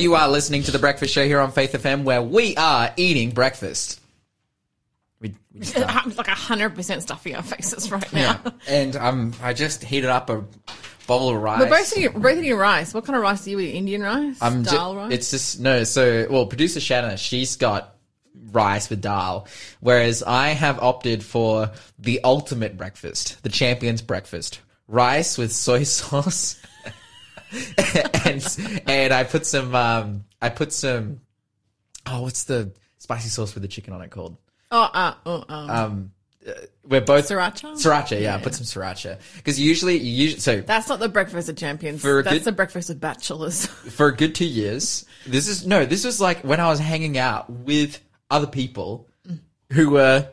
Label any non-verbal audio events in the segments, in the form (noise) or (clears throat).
And you are listening to the Breakfast Show here on Faith FM, where we are eating breakfast. We, we (laughs) just are. I'm like hundred percent stuffing our faces right now. yeah. And um, I just heated up a bowl of rice. We're both eating, we're both eating rice. What kind of rice do you eat? Indian rice? I'm ju- Dal rice? It's just no. So, well, producer Shanna, she's got rice with dal, whereas I have opted for the ultimate breakfast, the champion's breakfast: rice with soy (laughs) sauce, (laughs) and and I put some um I put some oh what's the spicy sauce with the chicken on it called? oh, uh, oh, um, Um, uh, we're both Sriracha? Sriracha, yeah. I put some sriracha because usually you usually so that's not the breakfast of champions. For That's good- the breakfast of bachelors. (laughs) for a good two years. This is no, this was like when I was hanging out with other people who were,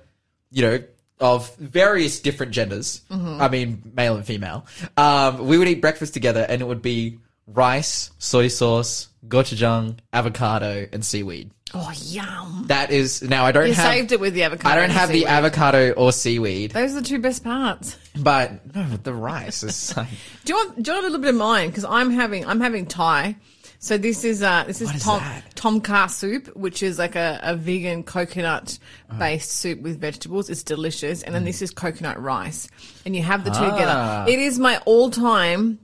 you know, of various different genders. I mean, male and female. Um, we would eat breakfast together, and it would be rice, soy sauce, gochujang, avocado, and seaweed. oh, yum! That is now I don't You have. saved it with the avocado. I don't have the avocado or seaweed, Those are the two best parts. but no, the rice is like (laughs) Do you want? Do you want a little bit of mine? Because I'm having I'm having Thai. So this is uh this is What is tom that? soup, which is like a, a vegan coconut Uh-huh. based soup with vegetables. It's delicious, and then this is coconut rice, and you have the two Mm. Ah. together. It is my all time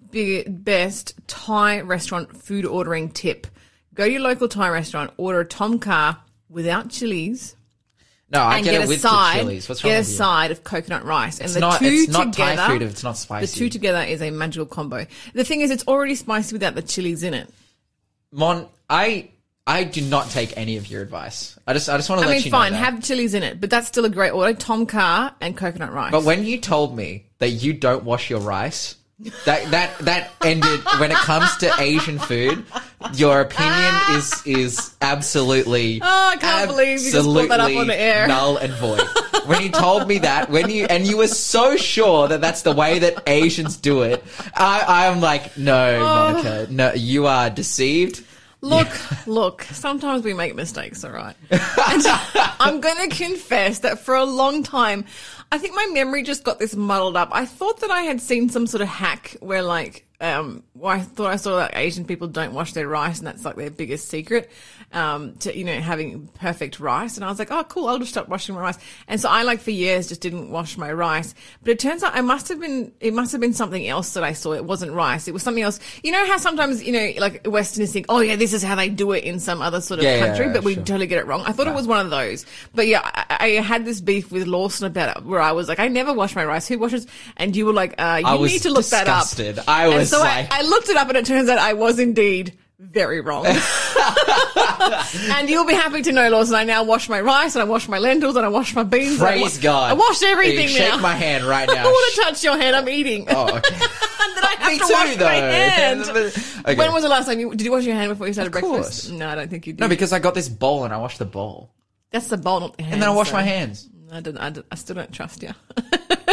best Thai restaurant food ordering tip. Go to your local Thai restaurant, order a tom kha without chilies, no. I and get, get, it a with side, the chilies. What's wrong get a side of coconut rice, and It's the not. two It's not together. Thai food if it's not spicy. The two together is a magical combo. The thing is, it's already spicy without the chilies in it. Mon, I I do not take any of your advice. I just I just want to I let mean, you fine, know that. have chilies in it, but that's still a great order. Tom Kha and coconut rice. but when you told me that you don't wash your rice, that that that ended when it comes to Asian food. Your opinion ah. is is absolutely. Oh, I can't believe you just that up on absolutely the air. Null and void. When you told me that, when you and you were so sure that that's the way that Asians do it, I I'm like, no, Oh. Monica, no, you are deceived. Look, (laughs) look, sometimes we make mistakes, all right? And (laughs) I'm going to confess that for a long time, I think my memory just got this muddled up. I thought that I had seen some sort of hack where, like, um, well, I thought I saw that Asian people don't wash their rice and that's like their biggest secret, um, to, you know, having perfect rice. And I was like, oh, cool, I'll just stop washing my rice. And so I, like, for years just didn't wash my rice. But it turns out I must have been, it must have been something else that I saw. It wasn't rice. It was something else. You know how sometimes, you know, like Westerners think, oh, yeah, this is how they do it in some other sort of Yeah, yeah, country, yeah, but we totally get it wrong. I thought it was one of those. But yeah, I, I had this beef with Lawson about it where I was like, I never wash my rice. Who washes? And you were like, uh, you need to look disgusted. that up. I was so like- I, I looked it up and it turns out I was indeed very wrong. (laughs) and you'll be happy to know, Lawson, I now wash my rice and I wash my lentils and I wash my beans. and I Praise wa- God. I wash everything Shake now. my hand right (laughs) I now. don't want to touch your hand. I'm eating. Oh, okay. (laughs) and then I have Me to too, wash though. my hand. Okay. When was the last time you did you wash your hand before you started breakfast? No, I don't think you did. No, because I got this bowl and I washed the bowl. That's the bowl, not the hand. And then I washed so- my hands. I don't. I, don't, I still don't trust you.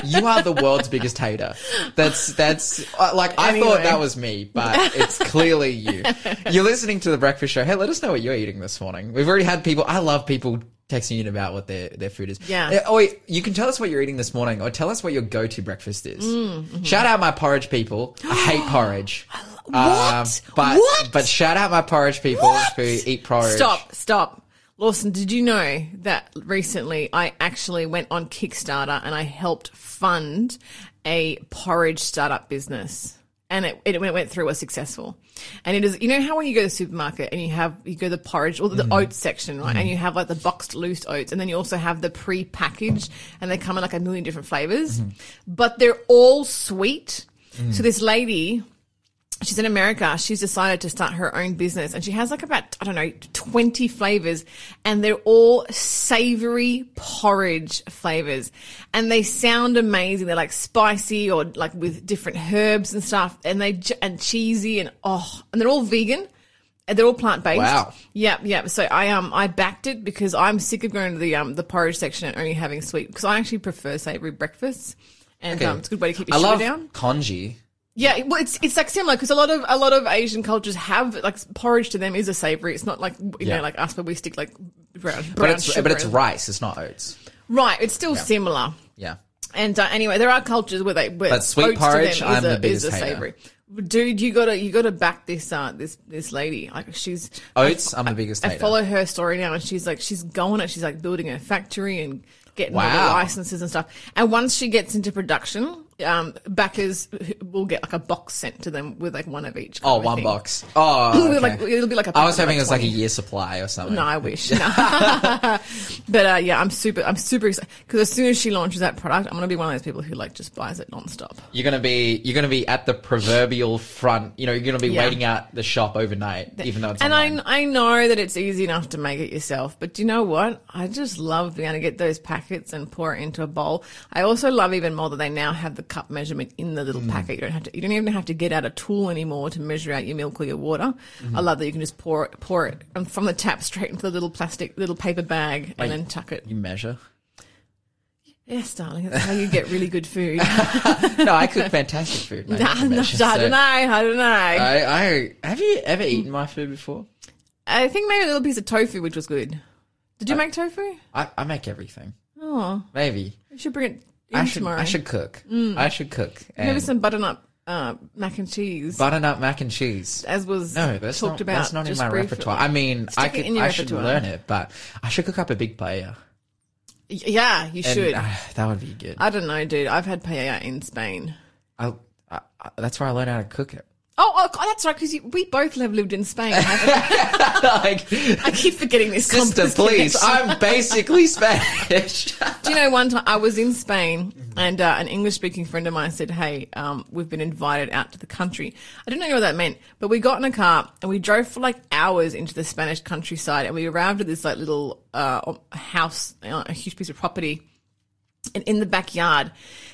You are the (laughs) world's biggest hater. That's, that's, uh, like, I Anyway. thought that was me, but it's clearly you. (laughs) You're listening to the breakfast show. Hey, let us know what you're eating this morning. We've already had people, I love people texting in about what their, their food is. Yeah. Oh, wait, you can tell us what you're eating this morning or tell us what your go-to breakfast is. Mm, mm-hmm. Shout out my porridge people. I hate (gasps) porridge. What? Um, but, What? but shout out my porridge people What? who eat porridge. Stop. Stop. Lawson, did you know that recently I actually went on Kickstarter and I helped fund a porridge startup business? And it, it went, through was successful. And it is, you know how when you go to the supermarket and you have, you go to the porridge or the mm-hmm. oats section, right? And mm-hmm. you have like the boxed loose oats and then you also have the pre-packaged and they come in like a million different flavors, mm-hmm. but they're all sweet. Mm. So this lady, she's in America. She's decided to start her own business and she has like about, I don't know, 20 flavors and they're all savory porridge flavors and they sound amazing. They're like spicy or like with different herbs and stuff and they, and cheesy and oh, and they're all vegan. And they're all plant based. Wow. Yep, yep. So I um I backed it because I'm sick of going to the um the porridge section and only having sweet because I actually prefer savory breakfasts. And um, it's a good way to keep your I sugar love down. congee. Yeah, well, it's it's like similar because a lot of a lot of Asian cultures have like porridge to them is a savory. It's not like you Yeah. know like us, but we stick like brown, brown But it's, sugar but it's rice. It's not oats. right. It's still similar. Yeah. And uh, anyway, there are cultures where they where But sweet oats to porridge, them is I'm a, the biggest is a hater. savory. Dude, you gotta you gotta back this uh this this lady. Like she's Oats, I'm the biggest I hater. follow her story now, and she's like, she's going it. She's like building a factory and getting all the Wow. licenses and stuff. And once she gets into production, um, backers will get like a box sent to them with like one of each. Oh, one thing. box. Oh, (laughs) okay. like it'll be like a. I was hoping it was like a year supply or something. No, I wish. (laughs) No. (laughs) but uh, yeah, I'm super. I'm super excited because as soon as she launches that product, I'm gonna be one of those people who like just buys it nonstop. You're gonna be you're gonna be at the proverbial front. You know, you're gonna be Yeah. waiting out the shop overnight, even though it's and online. I, I know that it's easy enough to make it yourself, but do you know what? I just love being able to get those packets and pour it into a bowl. I also love even more that they now have the cup measurement in the Mm. little packet. You don't have to, you don't even have to get out a tool anymore to measure out your milk or your water. Mm-hmm. I love that you can just pour it, pour it from the tap straight into the little plastic, little paper bag and then tuck it. you measure. Yes, darling, that's how you get really good food. (laughs) no, I cook fantastic food. mate. (laughs) Nah, I can measure, I so- don't know. I don't know. I, I, I have you ever eaten my food before? I think maybe a little piece of tofu, which was good. Did you make tofu? I, I make everything. Oh, Maybe we should bring it I should tomorrow. I should cook. I should cook. Maybe some butternut uh, mac and cheese, butternut mac and cheese. as was No, that's talked not, about. that's not in my briefly. repertoire. I mean, I Stick it could I should learn it, but I should cook up a big paella. Y- yeah, you And, should. uh, that would be good. I don't know, dude. I've had paella in Spain. I, I, I, that's where I learned how to cook it. Oh, oh that's right, because we both have lived in Spain. (laughs) haven't like? (laughs) I keep forgetting this. sister, please. I'm (laughs) basically Spanish. Do you know one time I was in Spain and uh, an English speaking friend of mine said, Hey, um, we've been invited out to the country. I didn't know what that meant, but we got in a car and we drove for like hours into the Spanish countryside and we arrived at this like little uh, house, uh, a huge piece of property. And in the backyard,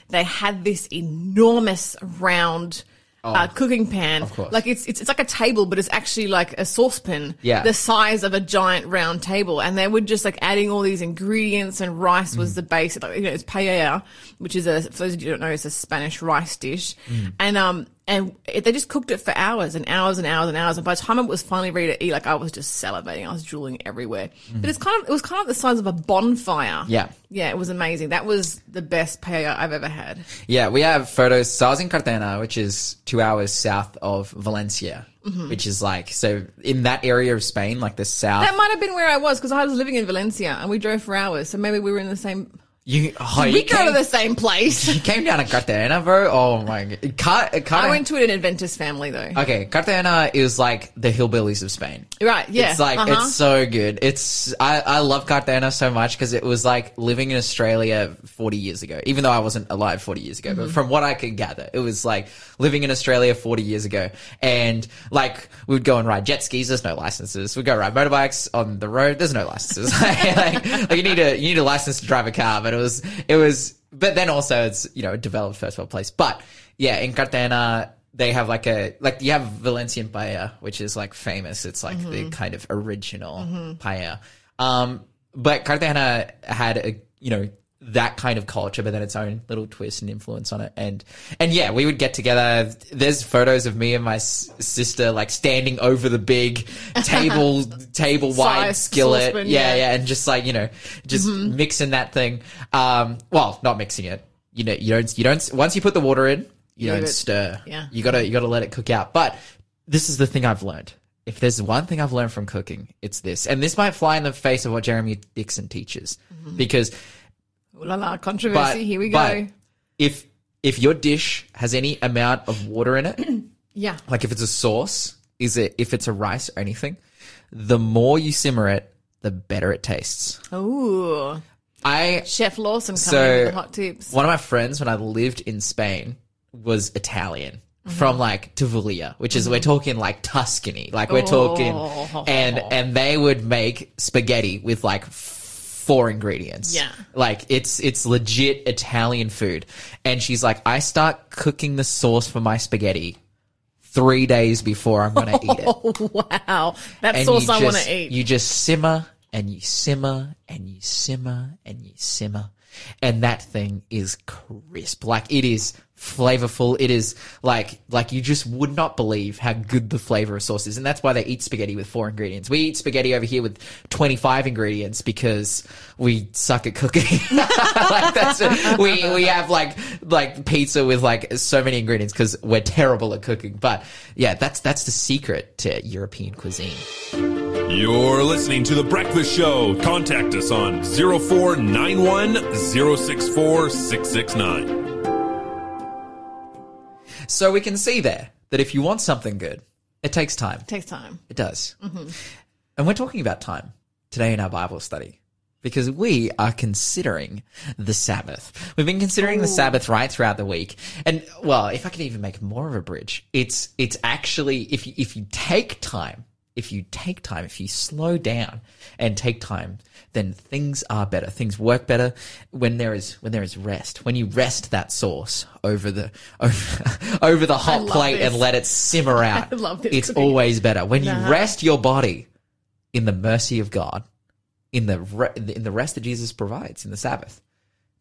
they had this enormous round. Uh, cooking pan, Oh. course. like it's, it's it's like a table, but it's actually like a saucepan, Yeah. the size of a giant round table, and they were just like adding all these ingredients, and rice Mm. was the base. Like, you know, it's paella, which is a for those of you who don't know, it's a Spanish rice dish, Mm. and um and it, they just cooked it for hours and hours and hours and hours. And by the time it was finally ready to eat, like I was just salivating, I was drooling everywhere. But it's kind of it was kind of the size of a bonfire. Yeah. yeah, it was amazing. That was the best paella I've ever had. Yeah, we have photos. So I was in Cartagena, which is two hours south of Valencia, Mm-hmm. which is like, so in that area of Spain, like the south. That might have been where I was because I was living in Valencia and we drove for hours. So maybe we were in the same. You, oh, we you go came, to the same place. (laughs) you came down to Cartagena, bro. Oh my god. Car- I went to an Adventist family though. Okay, Cartagena is like the hillbillies of Spain. Right, yeah. It's like uh-huh. it's so good. It's I I love Cartagena so much because it was like living in Australia 40 years ago. Even though I wasn't alive 40 years ago, Mm-hmm. but from what I could gather, it was like living in Australia 40 years ago. And like we would go and ride jet skis. There's no licenses. We'd go ride motorbikes on the road. There's no licenses. (laughs) like, like you need a you need a license to drive a car. But it was it was. But then also it's you know a developed first world place. But yeah, in Cartagena they have like a like you have Valencian paella, which is like famous. It's like the kind of original paella. Um, but Cartagena had a you know that kind of culture, but then its own little twist and influence on it. And and yeah, we would get together. There's photos of me and my s- sister like standing over the big (laughs) table table wide skillet. yeah, yeah. yeah, and just like you know, just mixing that thing. Um, well, not mixing it. You know, you don't you don't once you put the water in, you Leave don't it. stir. Yeah. You gotta you gotta let it cook out. But this is the thing I've learned. If there's one thing I've learned from cooking, it's this. And this might fly in the face of what Jeremy Dixon teaches. Because Ooh la la, controversy. but Here we go. if if your dish has any amount of water in it, (clears throat) yeah. like if it's a sauce, is it if it's a rice or anything, the more you simmer it, the better it tastes. Ooh. I Chef Lawson coming So- in with the hot tips. one of my friends when I lived in Spain was Italian. Mm-hmm. From like Tavuglia, which is we're talking like Tuscany, like we're talking, Oh. and and they would make spaghetti with like four ingredients. Yeah. like it's it's legit Italian food. And she's like, I start cooking the sauce for my spaghetti three days before I'm gonna eat it. (laughs) Oh, wow. That and sauce you I just- to eat. You just simmer and you simmer and you simmer and you simmer. And that thing is crisp. Like it is flavorful. It is like like you just would not believe how good the flavor of sauce is, and that's why they eat spaghetti with four ingredients. We eat spaghetti over here with twenty five ingredients because we suck at cooking. (laughs) like that's we we have like like pizza with like so many ingredients because we're terrible at cooking. But yeah, that's that's the secret to European cuisine. You're listening to The Breakfast Show. Contact us on 0491 064 669. So we can see there that if you want something good, it takes time. It takes time. It does. Mm-hmm. And we're talking about time today in our Bible study because we are considering the Sabbath. We've been considering the Sabbath right throughout the week. And well, if I could even make more of a bridge, it's it's actually if you, if you take time, if you take time, if you slow down and take time, then things are better. Things work better when there is when there is rest. When you rest that sauce over the over, (laughs) over the hot plate this. and let it simmer (laughs) out. I love this It's cooking. always better when you rest your body in the mercy of God, in the re- in the rest that Jesus provides in the Sabbath.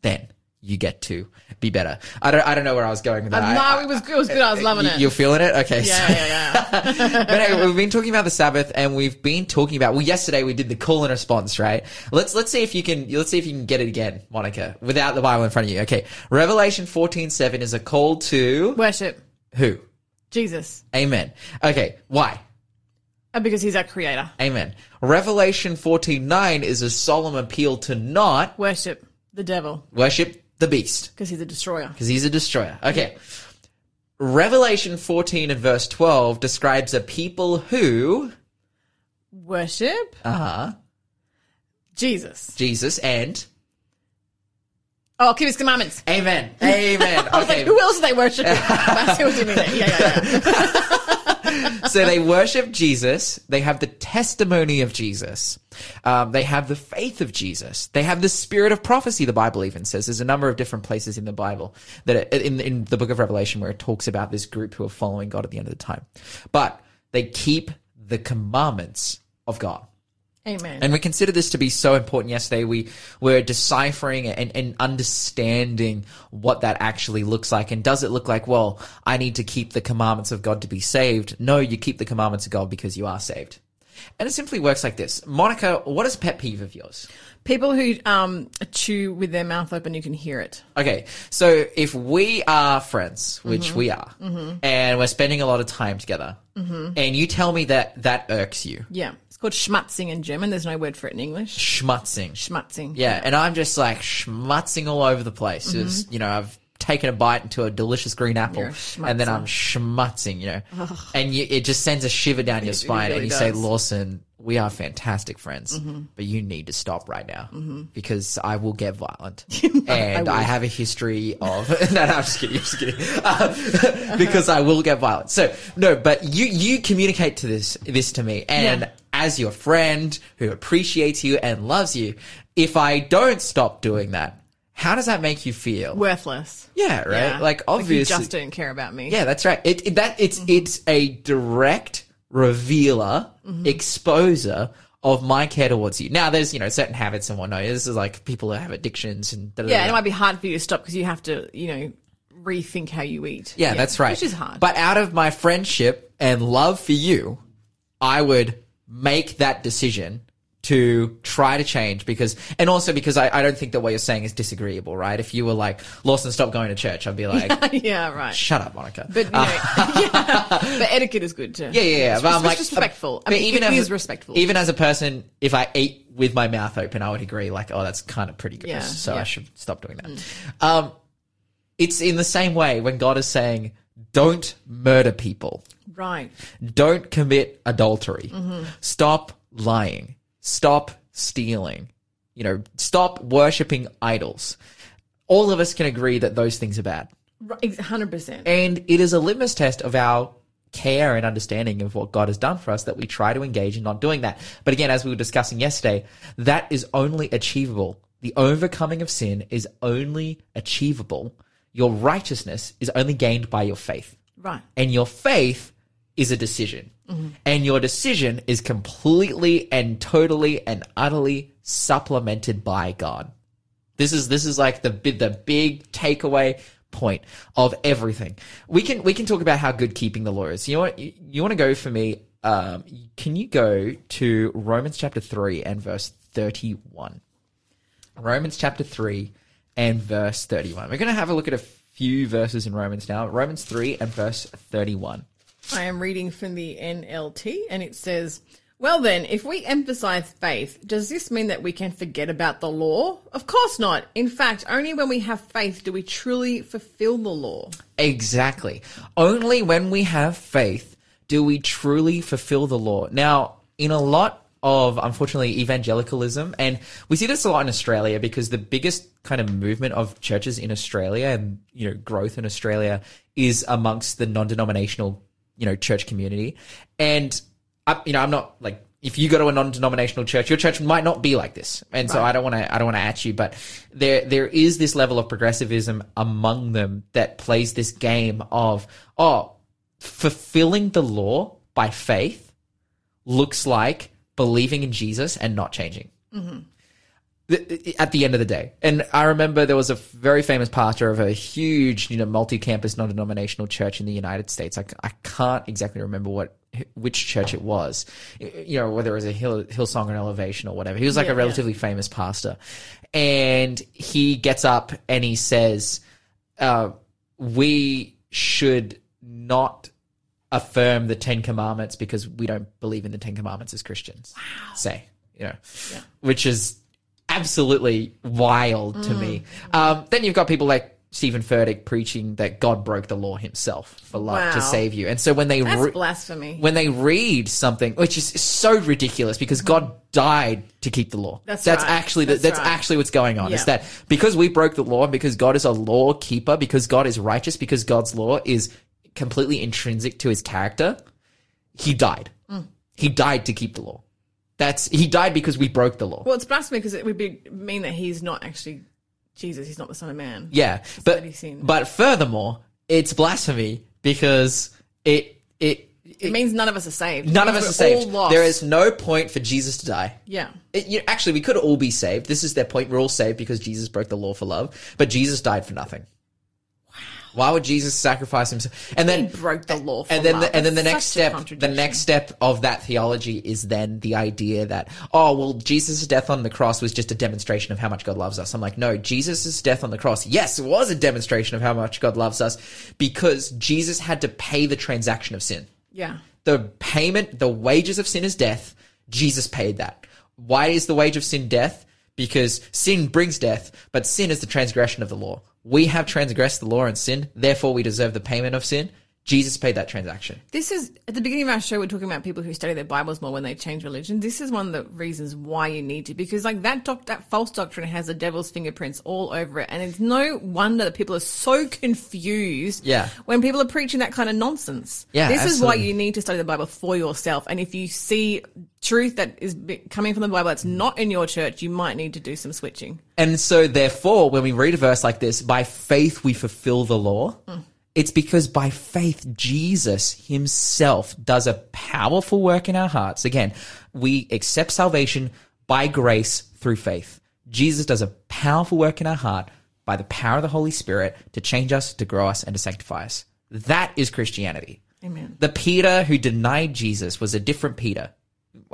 Then you get to be better. I don't I don't know where I was going with that. I- no, I- it was good. It was good. I was loving you- it. You're feeling it? Okay. yeah, so- yeah, yeah. (laughs) but anyway, we've been talking about the Sabbath, and we've been talking about. Well, yesterday we did the call and response, right? Let's let's see if you can. Let's see if you can get it again, Monica, without the Bible in front of you. Okay, Revelation fourteen seven is a call to Worship who? Jesus Amen. Okay, why? Uh, because He's our Creator. Amen. Revelation fourteen nine is a solemn appeal to not Worship the devil worship the beast because He's a destroyer. because he's a destroyer. Okay. Revelation 14 and verse 12 describes a people who, Worship uh huh, Jesus. Jesus and Oh, keep His commandments. Amen. Amen. (laughs) I was Okay. like, who else are they worshiping? (laughs) I see what you mean. Yeah, yeah, yeah. (laughs) (laughs) so they worship Jesus. They have the testimony of Jesus. Um, they have the faith of Jesus. They have the spirit of prophecy. The Bible even says there's a number of different places in the Bible that in in the book of Revelation where it talks about this group who are following God at the end of the time. But they keep the commandments of God. Amen. And we consider this to be so important yesterday. We were deciphering and, and understanding what that actually looks like. And does it look like, well, I need to keep the commandments of God to be saved? No, you keep the commandments of God because you are saved. And it simply works like this. Monica, what is a pet peeve of yours? People who um, chew with their mouth open, you can hear it. Okay, so if we are friends, which Mm-hmm. we are, and we're spending a lot of time together, Mm-hmm. and you tell me that that irks you, Yeah. It's called schmatzing in German. There's no word for it in English. schmutzing, Schmatzing. Yeah, and I'm just like schmutzing all over the place. It's, you know, I've taken a bite into a delicious green apple, Mm-hmm. You're a and then I'm schmutzing, you know, and you, it just sends a shiver down your spine, really and you say, does. Mm-hmm. Lawson, we are fantastic friends, but you need to stop right now because I will get violent, (laughs) and I, have a history of. (laughs) no, no, I'm just kidding. I'm just kidding. Uh, (laughs) because I will get violent. So no, but you you communicate to this this to me, and Yeah. as your friend who appreciates you and loves you, if I don't stop doing that, how does that make you feel? Worthless. yeah, right. Yeah. Like you obviously, just don't care about me. yeah, that's right. It, it- that it's it's a direct revealer, Mm-hmm. exposer of my care towards you. Now, there's you know certain habits and whatnot. This is like people who have addictions and da, da, Yeah, da, it might be hard for you to stop because you have to, you know, rethink how you eat. Yeah, that's right. Which is hard. But out of my friendship and love for you, I would make that decision to try to change because, and also because I, I don't think that what you're saying is disagreeable, right? If you were like, Lawson, stop going to church, I'd be like, (laughs) yeah, right. shut up, Monica. But you know, (laughs) yeah, but etiquette is good too. yeah, yeah, yeah. It's, But I'm it's like, respectful. I mean, even it as, is respectful. Even as a person, if I ate with my mouth open, I would agree, like, oh, that's kind of pretty gross. Yeah, so yeah. Mm. I should stop doing that. Um, it's in the same way when God is saying, don't murder people. right. Don't commit adultery. Mm-hmm. Stop lying. Stop stealing. You know, stop worshipping idols. All of us can agree that those things are bad. Hundred percent. And it is a litmus test of our care and understanding of what God has done for us that we try to engage in not doing that. But again, as we were discussing yesterday, that is only achievable. The overcoming of sin is only achievable. Your righteousness is only gained by your faith. Right. And your faith is a decision. And your decision is completely and totally and utterly supplemented by God. This is this is like the the big takeaway point of everything. We can we can talk about how good keeping the law is. You know? You, you want to go for me? Um, can you go to Romans chapter three and verse thirty one? Romans chapter 3 and verse 31. We're going to have a look at a few verses in Romans now. Romans 3 and verse 31. I am reading from the NLT and it says, Well then, if we emphasize faith, does this mean that we can forget about the law? Of course not. In fact, only when we have faith do we truly fulfill the law. Exactly. Only when we have faith do we truly fulfill the law. Now, in a lot of unfortunately evangelicalism, and we see this a lot in Australia because the biggest kind of movement of churches in Australia and you know growth in Australia is amongst the non-denominational you know church community, and I, you know I'm not like if you go to a non-denominational church, your church might not be like this, and so I don't want to I don't want to at you, but there there is this level of progressivism among them that plays this game of oh fulfilling the law by faith looks like believing in Jesus and not changing. The- At the end of the day, and I remember there was a very famous pastor of a huge, you know, multi-campus, non-denominational church in the United States. i can't exactly remember what which church it was, you know, whether it was a Hill, Hillsong or an Elevation or whatever. He was like Yeah, a relatively famous pastor, and he gets up and he says, uh, "We should not." affirm the Ten Commandments because we don't believe in the Ten Commandments as Christians. Wow. Say, you know, which is absolutely wild to me. Mm. Um, then you've got people like Steven Furtick preaching that God broke the law himself for love to save you. And so when they re- blasphemy. when they read something, which is so ridiculous because God died to keep the law. That's that's right. actually the, That's that's right. actually what's going on. Is that because we broke the law, and because God is a law keeper, because God is righteous, because God's law is completely intrinsic to His character, He died. Mm. He died to keep the law. That's He died because we broke the law. well, it's blasphemy because it would be, mean that he's not actually Jesus. He's not the Son of Man. Yeah, but but furthermore, it's blasphemy because it it. It means none of us are saved. None It of us are we're saved. all lost. There is no point for Jesus to die. Yeah. It, you, actually, we could all be saved. This is their point. We're all saved because Jesus broke the law for love, but Jesus died for nothing. Why would Jesus sacrifice himself? And then He broke the law for and then love. the, and then the next step, the next step of that theology is then the idea that oh well, Jesus' death on the cross was just a demonstration of how much God loves us. I'm like, no, Jesus' death on the cross, yes, it was a demonstration of how much God loves us because Jesus had to pay the transaction of sin Yeah. the payment, the wages of sin is death. Jesus paid that. Why is the wage of sin death? Because sin brings death, but sin is the transgression of the law. We have transgressed the law and sin, therefore we deserve the payment of sin. Jesus paid that transaction. This is at the beginning of our show. We're talking about people who study their Bibles more when they change religion. This is one of the reasons why you need to, because like that doc, that false doctrine has the devil's fingerprints all over it, and it's no wonder that people are so confused. Yeah. when people are preaching that kind of nonsense. Yeah, this is why you need to study the Bible for yourself. And if you see truth that is coming from the Bible that's not in your church, you might need to do some switching. And so, therefore, when we read a verse like this, by faith we fulfill the law, mm. It's because by faith Jesus himself does a powerful work in our hearts. Again, we accept salvation by grace through faith. Jesus does a powerful work in our heart by the power of the Holy Spirit to change us, to grow us, and to sanctify us. That is Christianity. Amen. The Peter who denied Jesus was a different Peter.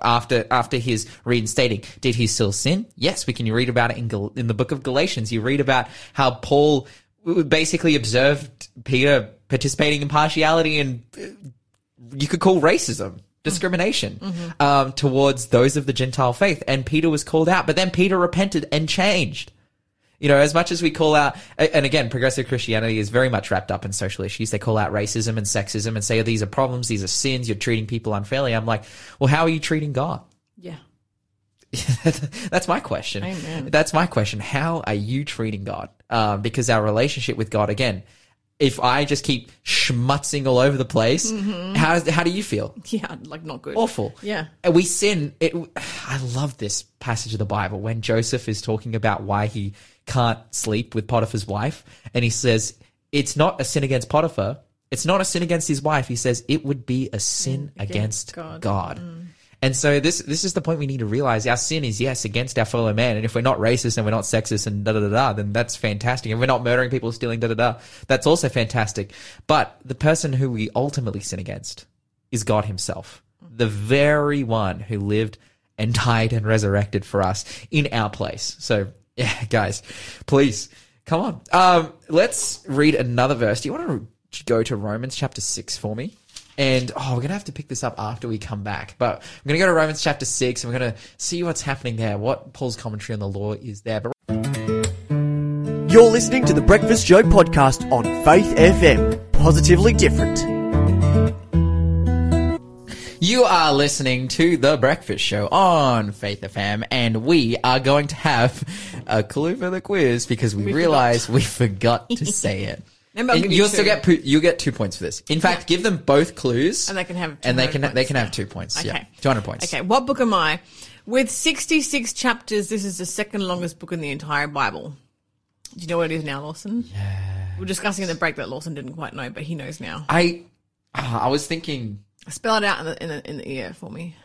After after his reinstating, did he still sin? Yes, we can read about it in Gal- in the book of Galatians. You read about how Paul basically observed Peter participating in partiality and uh, you could call racism, discrimination um, towards those of the Gentile faith, and Peter was called out. But then Peter repented and changed. You know, as much as we call out, and again, progressive Christianity is very much wrapped up in social issues. They call out racism and sexism and say, oh, these are problems, these are sins, you're treating people unfairly. I'm like, well, how are you treating God? Yeah. (laughs) That's my question. Amen. That's my question. How are you treating God? Um, because our relationship with God, again, if I just keep schmutzing all over the place, how, how do you feel? (laughs) Yeah, like not good. awful. Yeah. And we sin. It, I love this passage of the Bible when Joseph is talking about why he can't sleep with Potiphar's wife. And he says, it's not a sin against Potiphar. It's not a sin against his wife. He says, it would be a sin against, against God. God. And so this this is the point we need to realize. Our sin is yes against our fellow man, and if we're not racist and we're not sexist and da da da da, then that's fantastic. And we're not murdering people, stealing da da da, that's also fantastic. But the person who we ultimately sin against is God Himself, the very one who lived and died and resurrected for us in our place. So (laughs) yeah, guys, please come on. Um, let's read another verse. Do you want to go to Romans chapter six for me? And oh, we're gonna have to pick this up after we come back. But I'm gonna go to Romans chapter six, and we're gonna see what's happening there, what Paul's commentary on the law is there. But You're listening to the Breakfast Show podcast on Faith FM. Positively different. You are listening to The Breakfast Show on Faith FM, and we are going to have a clue for the quiz because we, realize we forgot to say it. (laughs) Remember, I'll And give you you'll still two. get pu- you'll get two points for this. In fact, give them both clues, And they can have and they 200 can they can have two points. Yeah, Okay. two hundred points. Okay, what book am I? With 66 chapters, this is the second longest book in the entire Bible. Do you know what it is now, Lawson? Yeah. We're discussing in the break that Lawson didn't quite know, but he knows now. I ah, I was thinking. Spell it out in the, in the, in the ear for me.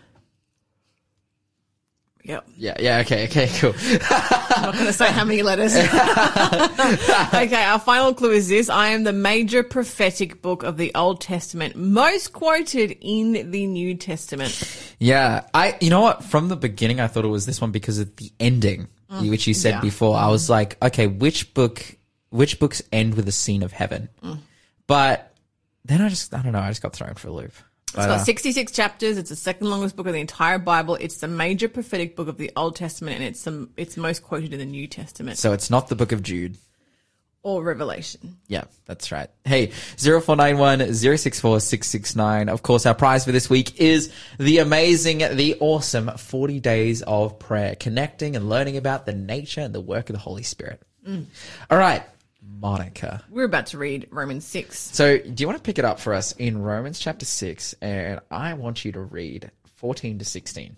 Yep. Yeah, yeah. Okay, okay, cool. I'm not going to say how many letters. (laughs) (laughs) okay, our final clue is this. I am the major prophetic book of the Old Testament, most quoted in the New Testament. Yeah, I. You know what? From the beginning, I thought it was this one because of the ending, which you said Mm. Yeah. before. I was like, okay, which book? Which books end with a scene of heaven? Mm. But then I just, I don't know. I just got thrown for a loop. It's got uh, 66 chapters. It's the second longest book of the entire Bible. It's the major prophetic book of the Old Testament, and it's the, it's most quoted in the New Testament so it's not the book of Jude. or Revelation. Yeah, that's right. Hey, 0491 064 669. Of course, our prize for this week is the amazing, the awesome 40 days of prayer, connecting and learning about the nature and the work of the Holy Spirit. All right, Monica. We're about to read Romans 6. So, do you want to pick it up for us in Romans chapter 6? And I want you to read 14 to 16.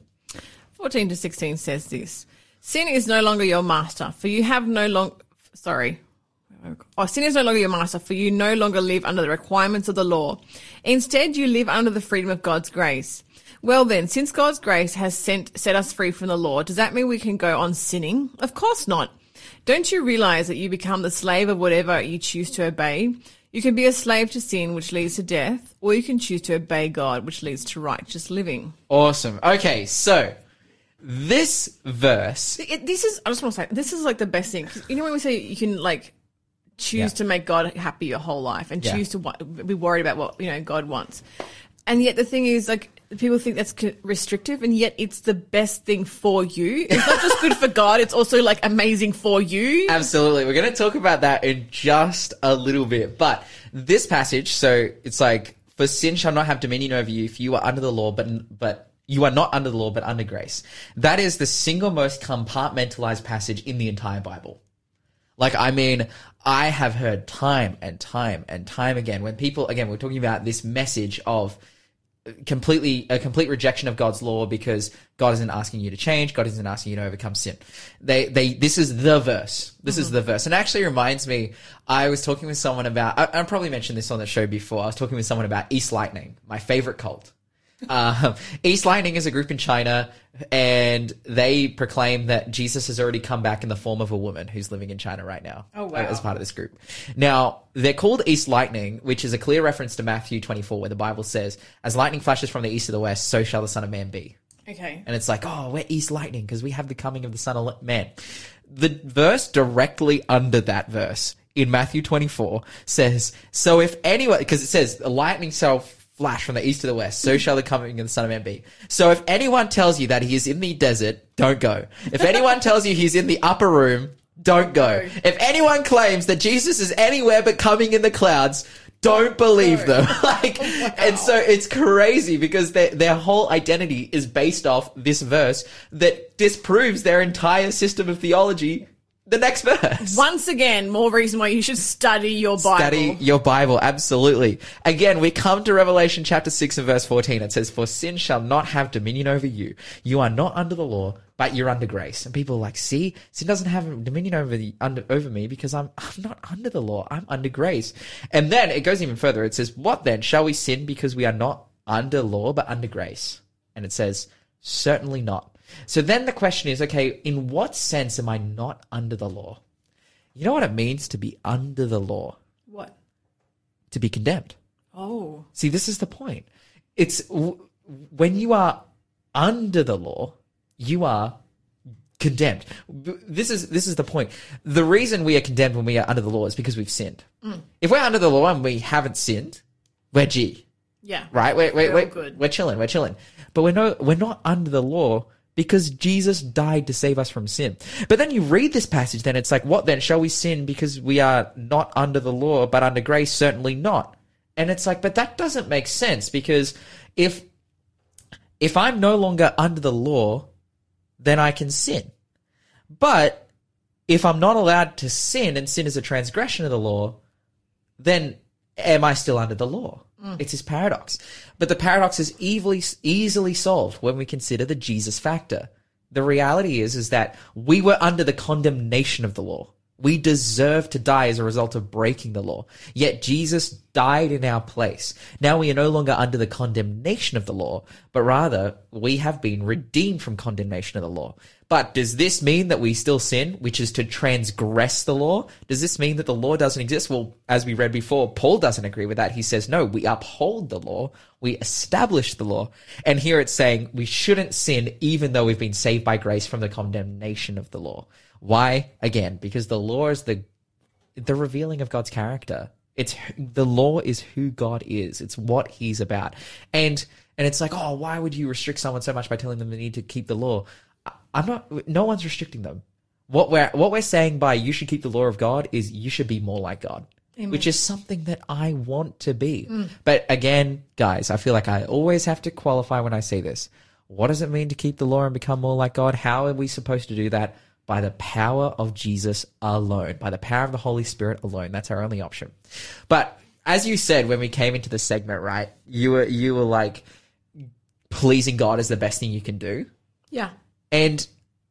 14 to 16 says this Sin is no longer your master, for you have no long. Sorry. Oh, sin is no longer your master, for you no longer live under the requirements of the law. Instead, you live under the freedom of God's grace. Well then, since God's grace has sent, set us free from the law, does that mean we can go on sinning? Of course not. Don't you realize that you become the slave of whatever you choose to obey? You can be a slave to sin, which leads to death, or you can choose to obey God, which leads to righteous living. Awesome. Okay, so this verse It, this is, I just want to say, this is like the best thing. You know, when we say you can like choose Yeah. to make God happy your whole life and Yeah. choose to be worried about what, you know, God wants. And yet the thing is, like, people think that's restrictive, and yet it's the best thing for you. It's not just good for God, it's also like amazing for you. Absolutely. We're going to talk about that in just a little bit. But this passage, so it's like, for sin shall not have dominion over you if you are under the law, but, but you are not under the law, but under grace. That is the single most compartmentalized passage in the entire Bible. Like, I mean, I have heard time and time and time again when people, again, we're talking about this message of completely a complete rejection of God's law because God isn't asking you to change. God isn't asking you to overcome sin. They, they, this is the verse. This is mm-hmm. the verse. And it actually reminds me, I was talking with someone about, I, I probably mentioned this on the show before. I was talking with someone about East Lightning, my favorite cult. Um, East Lightning is a group in China, and they proclaim that Jesus has already come back in the form of a woman who's living in China right now. Oh, wow. As part of this group. Now, they're called East Lightning, which is a clear reference to Matthew 24, where the Bible says, As lightning flashes from the east to the west, so shall the Son of Man be. Okay. And it's like, oh, we're East Lightning because we have the coming of the Son of Man. The verse directly under that verse in Matthew 24 says, So if anyone, because it says, the lightning shall flash from the east to the west, so shall the coming of the Son of Man be. So if anyone tells you that he is in the desert, don't go. If anyone tells you he's in the upper room, don't go. If anyone claims that Jesus is anywhere but coming in the clouds, don't believe them. (laughs) like, and so it's crazy because their, their whole identity is based off this verse that disproves their entire system of theology. The next verse. Once again, more reason why you should study your Bible. Study your Bible, absolutely. Again, we come to Revelation chapter 6 and verse 14. It says, For sin shall not have dominion over you. You are not under the law, but you're under grace. And people are like, see, sin doesn't have dominion over the, under, over me because I'm, I'm not under the law. I'm under grace. And then it goes even further. It says, What then? Shall we sin because we are not under law, but under grace? And it says, Certainly not. So then the question is okay, in what sense am I not under the law? You know what it means to be under the law? What? To be condemned. Oh. See, this is the point. It's w- when you are under the law, you are condemned. This is this is the point. The reason we are condemned when we are under the law is because we've sinned. Mm. If we're under the law and we haven't sinned, we're G, Yeah. right? We're we're, We're we're, good. we're chilling. We're chilling. But we're no we're not under the law because Jesus died to save us from sin. But then you read this passage, then it's like, what then? Shall we sin because we are not under the law, but under grace? Certainly not. And it's like, but that doesn't make sense because if if I'm no longer under the law, then I can sin. But if I'm not allowed to sin and sin is a transgression of the law, then am I still under the law? Mm. It's his paradox. But the paradox is easily, easily solved when we consider the Jesus factor. The reality is, is that we were under the condemnation of the law. We deserve to die as a result of breaking the law. Yet Jesus died in our place. Now we are no longer under the condemnation of the law, but rather we have been redeemed from condemnation of the law. But does this mean that we still sin, which is to transgress the law? Does this mean that the law doesn't exist? Well, as we read before, Paul doesn't agree with that. He says, no, we uphold the law. We establish the law. And here it's saying we shouldn't sin even though we've been saved by grace from the condemnation of the law. Why? Again, because the law is the the revealing of God's character. It's the law is who God is. It's what He's about. And and it's like, oh, why would you restrict someone so much by telling them they need to keep the law? I'm not. No one's restricting them. What we're what we're saying by you should keep the law of God is you should be more like God, which is something that I want to be. Mm. But again, guys, I feel like I always have to qualify when I say this. What does it mean to keep the law and become more like God? How are we supposed to do that? By the power of Jesus alone, by the power of the Holy Spirit alone. That's our only option. But as you said when we came into the segment, right? You were you were like pleasing God is the best thing you can do. Yeah. And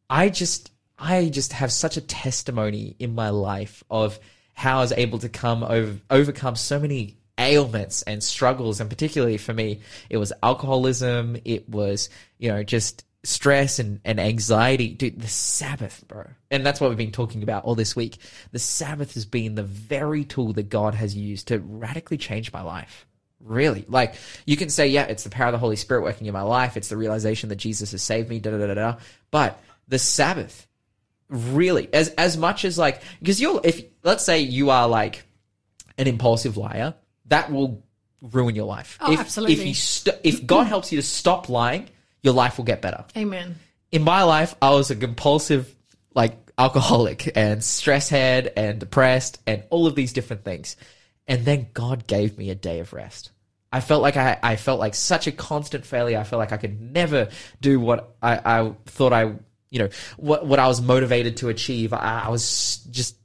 I just, I just have such a testimony in my life of how I was able to come over, overcome so many ailments and struggles. And particularly for me, it was alcoholism. It was, you know, just stress and, and anxiety. Dude, the Sabbath, bro. And that's what we've been talking about all this week. The Sabbath has been the very tool that God has used to radically change my life. Really? Like, you can say, yeah, it's the power of the Holy Spirit working in my life. It's the realization that Jesus has saved me, da da da da. da. But the Sabbath, really, as as much as like, because you'll, if let's say you are like an impulsive liar, that will ruin your life. Oh, if, absolutely. If you st- if God helps you to stop lying, your life will get better Amen. in my life, I was a compulsive, like, alcoholic and stress head and depressed and all of these different things. And then God gave me a day of rest. I felt like I, I felt like such a constant failure. I felt like I could never do what I, I thought I, you know, what, what I was motivated to achieve. I, I was just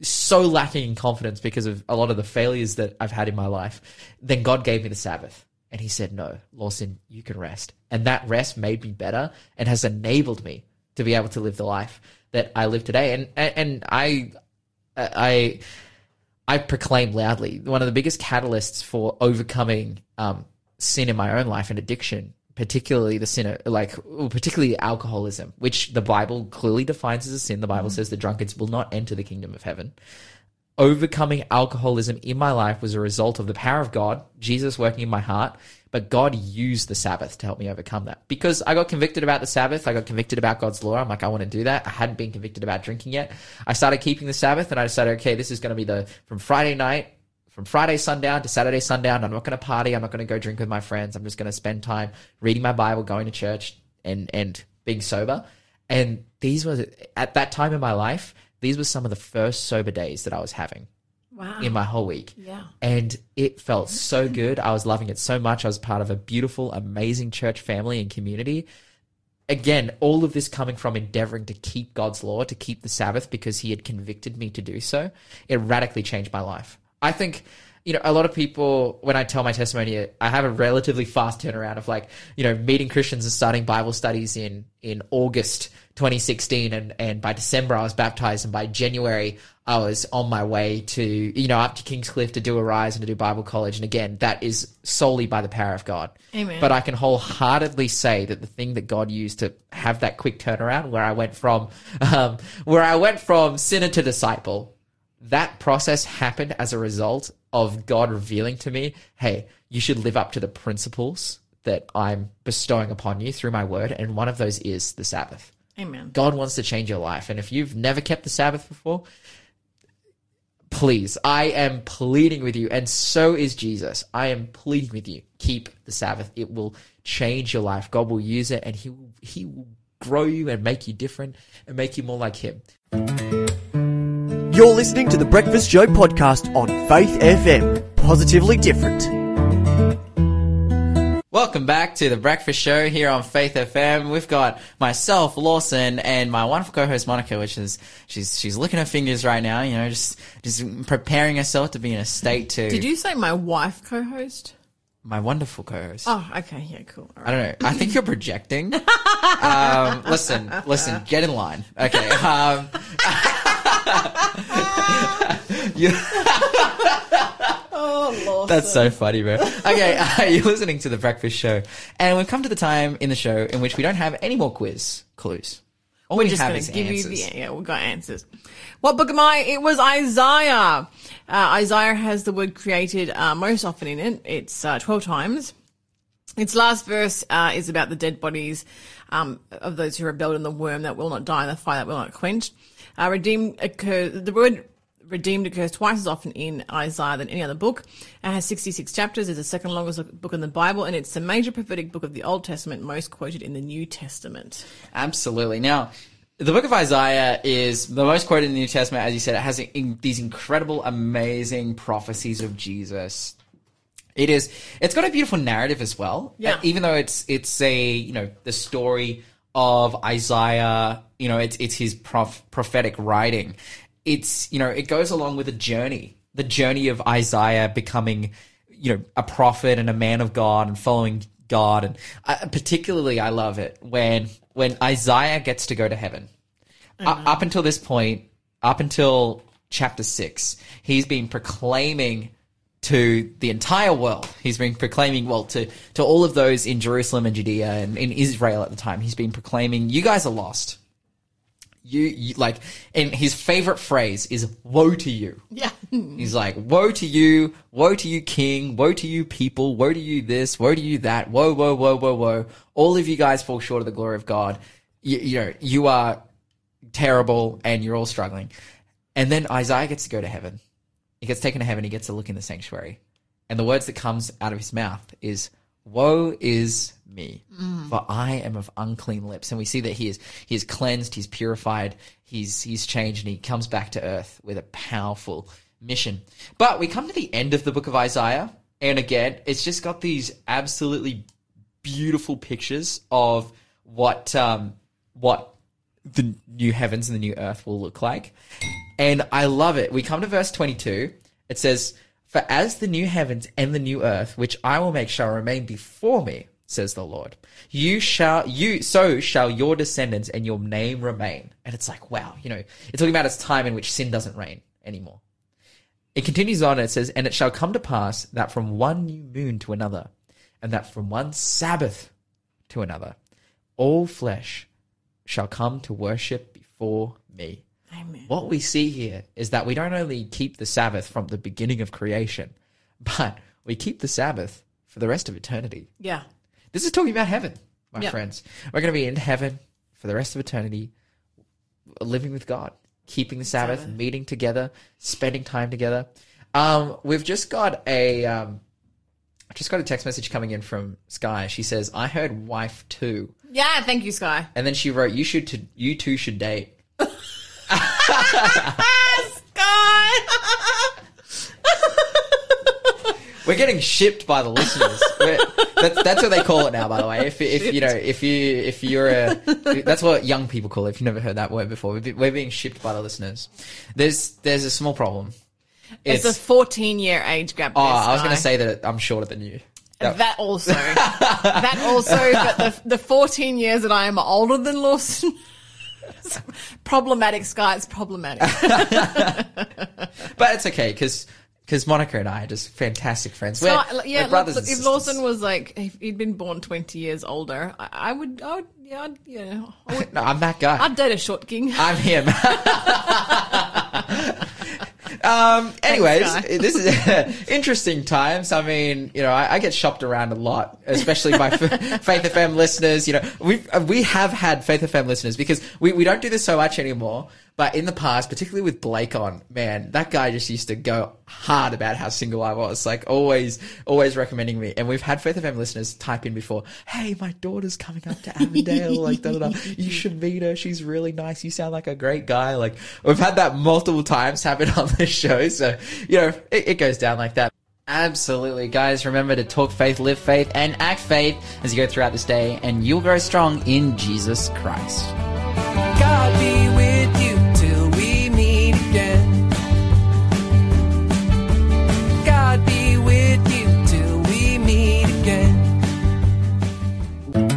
so lacking in confidence because of a lot of the failures that I've had in my life. Then God gave me the Sabbath. And he said, No, Lawson, you can rest. And that rest made me better and has enabled me to be able to live the life that I live today. And and, and I I I proclaim loudly one of the biggest catalysts for overcoming um, sin in my own life and addiction, particularly the sin, of, like particularly alcoholism, which the Bible clearly defines as a sin. The Bible says the drunkards will not enter the kingdom of heaven. Overcoming alcoholism in my life was a result of the power of God, Jesus working in my heart, but God used the Sabbath to help me overcome that. Because I got convicted about the Sabbath, I got convicted about God's law. I'm like, I want to do that. I hadn't been convicted about drinking yet. I started keeping the Sabbath and I decided, okay, this is going to be the from Friday night, from Friday sundown to Saturday sundown. I'm not going to party. I'm not going to go drink with my friends. I'm just going to spend time reading my Bible, going to church, and and being sober. And these were at that time in my life. These were some of the first sober days that I was having Wow. in my whole week. Yeah. And it felt so good. I was loving it so much. I was part of a beautiful, amazing church family and community. Again, all of this coming from endeavoring to keep God's law, to keep the Sabbath because he had convicted me to do so. It radically changed my life. I think, you know, a lot of people, when I tell my testimony, I have a relatively fast turnaround of like, you know, meeting Christians and starting Bible studies in, in August 2016. And, and by December, I was baptized. And by January, I was on my way to, you know, up to Kingscliff to do a rise and to do Bible college. And again, that is solely by the power of God. Amen. But I can wholeheartedly say that the thing that God used to have that quick turnaround where I went from, um, where I went from sinner to disciple, that process happened as a result of God revealing to me, hey, you should live up to the principles that I'm bestowing upon you through my word. And one of those is the Sabbath. Amen. God wants to change your life. And if you've never kept the Sabbath before, please, I am pleading with you, and so is Jesus. I am pleading with you. Keep the Sabbath. It will change your life. God will use it, and He will, He will grow you and make you different and make you more like Him. You're listening to the Breakfast Show podcast on Faith FM. Positively different. Welcome back to the Breakfast Show here on Faith FM. We've got myself, Lawson, and my wonderful co-host Monica, which is she's she's licking her fingers right now. You know, just just preparing herself to be in a state to. Did you say my wife co-host? My wonderful co-host. Oh, okay. Yeah, cool. All I don't know. I think you're projecting. (laughs) um, listen, listen, get in line. Okay. Um, (laughs) (laughs) you, (laughs) Oh, Lord. that's so funny, bro. Okay, (laughs) uh, you're listening to the Breakfast Show, and we've come to the time in the show in which we don't have any more quiz clues. All We're we just have is give answers. you the yeah. We've got answers. What book am I? It was Isaiah. Uh, Isaiah has the word created uh, most often in it. It's uh, twelve times. Its last verse uh, is about the dead bodies um, of those who rebelled in the worm that will not die and the fire that will not quench. Uh, redeemed occurs. The word redeemed occurs twice as often in Isaiah than any other book. It has 66 chapters. It's the second longest book in the Bible, and it's the major prophetic book of the Old Testament, most quoted in the New Testament. Absolutely. Now, the book of Isaiah is the most quoted in the New Testament. As you said, it has in, these incredible, amazing prophecies of Jesus. It is. It's got a beautiful narrative as well. Yeah. Even though it's it's a you know the story of Isaiah. You know, it's it's his prof, prophetic writing. It's you know it goes along with a journey, the journey of Isaiah becoming you know a prophet and a man of God and following God. And uh, particularly, I love it when when Isaiah gets to go to heaven. U- up until this point, up until chapter six, he's been proclaiming to the entire world. He's been proclaiming, well, to, to all of those in Jerusalem and Judea and in Israel at the time. He's been proclaiming, you guys are lost. You, you like, and his favorite phrase is "Woe to you." Yeah. (laughs) He's like, "Woe to you! Woe to you, king! Woe to you, people! Woe to you, this! Woe to you, that! Woe, woe, woe, woe, woe! All of you guys fall short of the glory of God. You, you know, you are terrible, and you're all struggling." And then Isaiah gets to go to heaven. He gets taken to heaven. He gets to look in the sanctuary, and the words that comes out of his mouth is, "Woe is me, for I am of unclean lips." And we see that he is he is cleansed, he's purified, he's he's changed, and he comes back to earth with a powerful mission. But we come to the end of the book of Isaiah, and again, it's just got these absolutely beautiful pictures of what um what the new heavens and the new earth will look like. And I love it. We come to verse 22. It says, For as the new heavens and the new earth, which I will make shall remain before me, says the Lord, you shall, you, so shall your descendants and your name remain. And it's like, wow, you know, it's talking about its time in which sin doesn't reign anymore. It continues on and it says, And it shall come to pass that from one new moon to another, and that from one Sabbath to another, all flesh shall come to worship before me. Amen. What we see here is that we don't only keep the Sabbath from the beginning of creation, (laughs) but we keep the Sabbath for the rest of eternity. Yeah. This is talking about heaven, my Yeah. friends. We're going to be in heaven for the rest of eternity, living with God, keeping the Sabbath, Sabbath. meeting together, spending time together. Um, we've just got a, um, I just got a text message coming in from Sky. She says, "I heard wife too," Yeah. Thank you, Sky. and then she wrote, "You should, to, you two should date." (laughs) Sky. (laughs) We're getting shipped by the listeners. (laughs) That's, that's what they call it now, by the way. If, if you know, if you if you're a, that's what young people call it. If you've never heard that word before, we're, be- we're being shipped by the listeners. There's there's a small problem. it's, a 14 year age gap. oh, I was going to say that I'm shorter than you. That- That also. that also, but the, the 14 years that I am older than Lawson. (laughs) problematic, Sky. It's problematic. (laughs) But it's okay because because Monica and I are just fantastic friends. So, We're, yeah, we're brothers. look, and if. Lawson was like, if he'd been born 20 years older, I, I would, I would, yeah, I'd, yeah, I would, no, I'm that guy. I'd date a short king. I'm him. (laughs) um. Anyways, Guy. (laughs) this is (laughs) interesting times. I mean, you know, I, I get shopped around a lot, especially by (laughs) Faith FM listeners. You know, we we have had Faith FM listeners because we we don't do this so much anymore. But in the past, particularly with Blake on, man, that guy just used to go hard about how single I was. Like always, always recommending me. And we've had Faith FM listeners type in before, "Hey, my daughter's coming up to Avondale. like, da da da. You should meet her. She's really nice. You sound like a great guy." Like we've had that multiple times happen (laughs) on this show. So you know, it, it goes down like that. Absolutely, guys. Remember to talk faith, live faith, and act faith as you go throughout this day, and you'll grow strong in Jesus Christ.